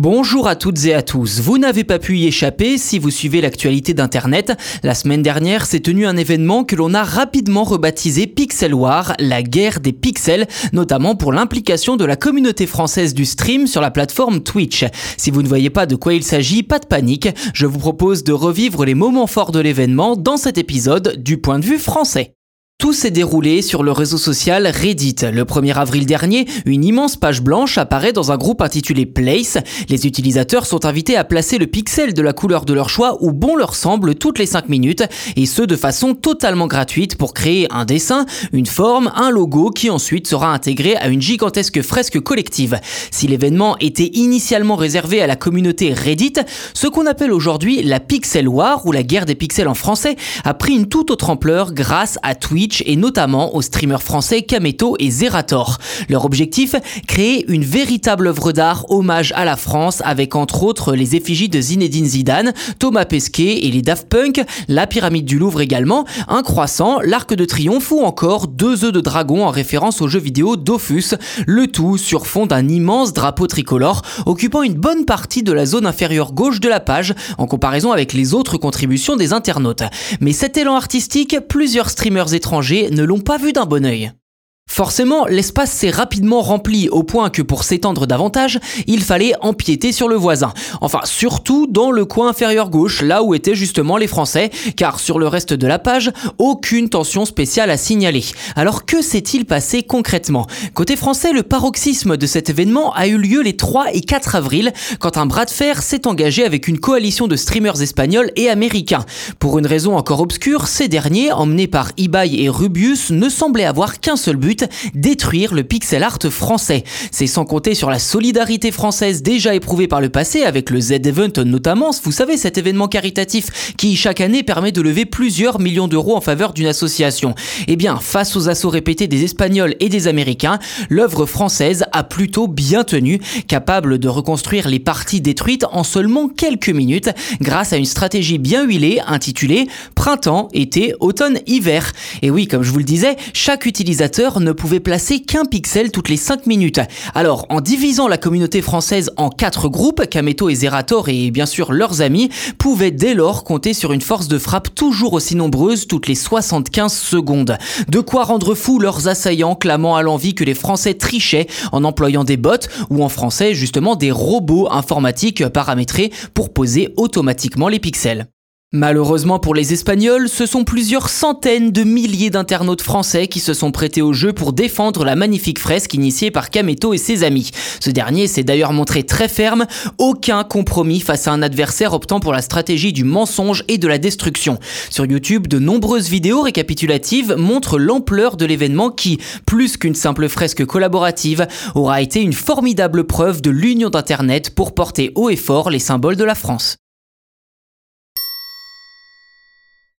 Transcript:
Bonjour à toutes et à tous. Vous n'avez pas pu y échapper si vous suivez l'actualité d'Internet. La semaine dernière s'est tenu un événement que l'on a rapidement rebaptisé Pixel War, la guerre des pixels, notamment pour l'implication de la communauté française du stream sur la plateforme Twitch. Si vous ne voyez pas de quoi il s'agit, pas de panique. Je vous propose de revivre les moments forts de l'événement dans cet épisode du point de vue français. Tout s'est déroulé sur le réseau social Reddit. Le 1er avril dernier, une immense page blanche apparaît dans un groupe intitulé Place. Les utilisateurs sont invités à placer le pixel de la couleur de leur choix où bon leur semble toutes les 5 minutes, et ce de façon totalement gratuite pour créer un dessin, une forme, un logo qui ensuite sera intégré à une gigantesque fresque collective. Si l'événement était initialement réservé à la communauté Reddit, ce qu'on appelle aujourd'hui la Pixel War ou la guerre des pixels en français a pris une toute autre ampleur grâce à Et notamment aux streamers français Kameto et Zerator. Leur objectif Créer une véritable œuvre d'art hommage à la France avec entre autres les effigies de Zinedine Zidane, Thomas Pesquet et les Daft Punk, la pyramide du Louvre également, un croissant, l'arc de triomphe ou encore deux œufs de dragon en référence au jeu vidéo Dofus, le tout sur fond d'un immense drapeau tricolore occupant une bonne partie de la zone inférieure gauche de la page en comparaison avec les autres contributions des internautes. Mais cet élan artistique, plusieurs streamers étrangers ne l'ont pas vu d'un bon œil. Forcément, l'espace s'est rapidement rempli au point que pour s'étendre davantage, il fallait empiéter sur le voisin. Enfin, surtout dans le coin inférieur gauche, là où étaient justement les Français, car sur le reste de la page, aucune tension spéciale à signaler. Alors que s'est-il passé concrètement? Côté français, le paroxysme de cet événement a eu lieu les 3 et 4 avril, quand un bras de fer s'est engagé avec une coalition de streamers espagnols et américains. Pour une raison encore obscure, ces derniers, emmenés par Ibai et Rubius, ne semblaient avoir qu'un seul but, détruire le pixel art français. C'est sans compter sur la solidarité française déjà éprouvée par le passé avec le Z-Event notamment, vous savez cet événement caritatif qui chaque année permet de lever plusieurs millions d'euros en faveur d'une association. Eh bien, face aux assauts répétés des Espagnols et des Américains, l'œuvre française a plutôt bien tenu, capable de reconstruire les parties détruites en seulement quelques minutes grâce à une stratégie bien huilée intitulée Printemps, été, automne, hiver. Et oui, comme je vous le disais, chaque utilisateur ne pouvait placer qu'un pixel toutes les 5 minutes. Alors, en divisant la communauté française en quatre groupes, Kameto et Zerator et bien sûr leurs amis pouvaient dès lors compter sur une force de frappe toujours aussi nombreuse toutes les 75 secondes. De quoi rendre fous leurs assaillants clamant à l'envie que les Français trichaient en employant des bots ou en français justement des robots informatiques paramétrés pour poser automatiquement les pixels. Malheureusement pour les Espagnols, ce sont plusieurs centaines de milliers d'internautes français qui se sont prêtés au jeu pour défendre la magnifique fresque initiée par Kameto et ses amis. Ce dernier s'est d'ailleurs montré très ferme, aucun compromis face à un adversaire optant pour la stratégie du mensonge et de la destruction. Sur YouTube, de nombreuses vidéos récapitulatives montrent l'ampleur de l'événement qui, plus qu'une simple fresque collaborative, aura été une formidable preuve de l'union d'Internet pour porter haut et fort les symboles de la France.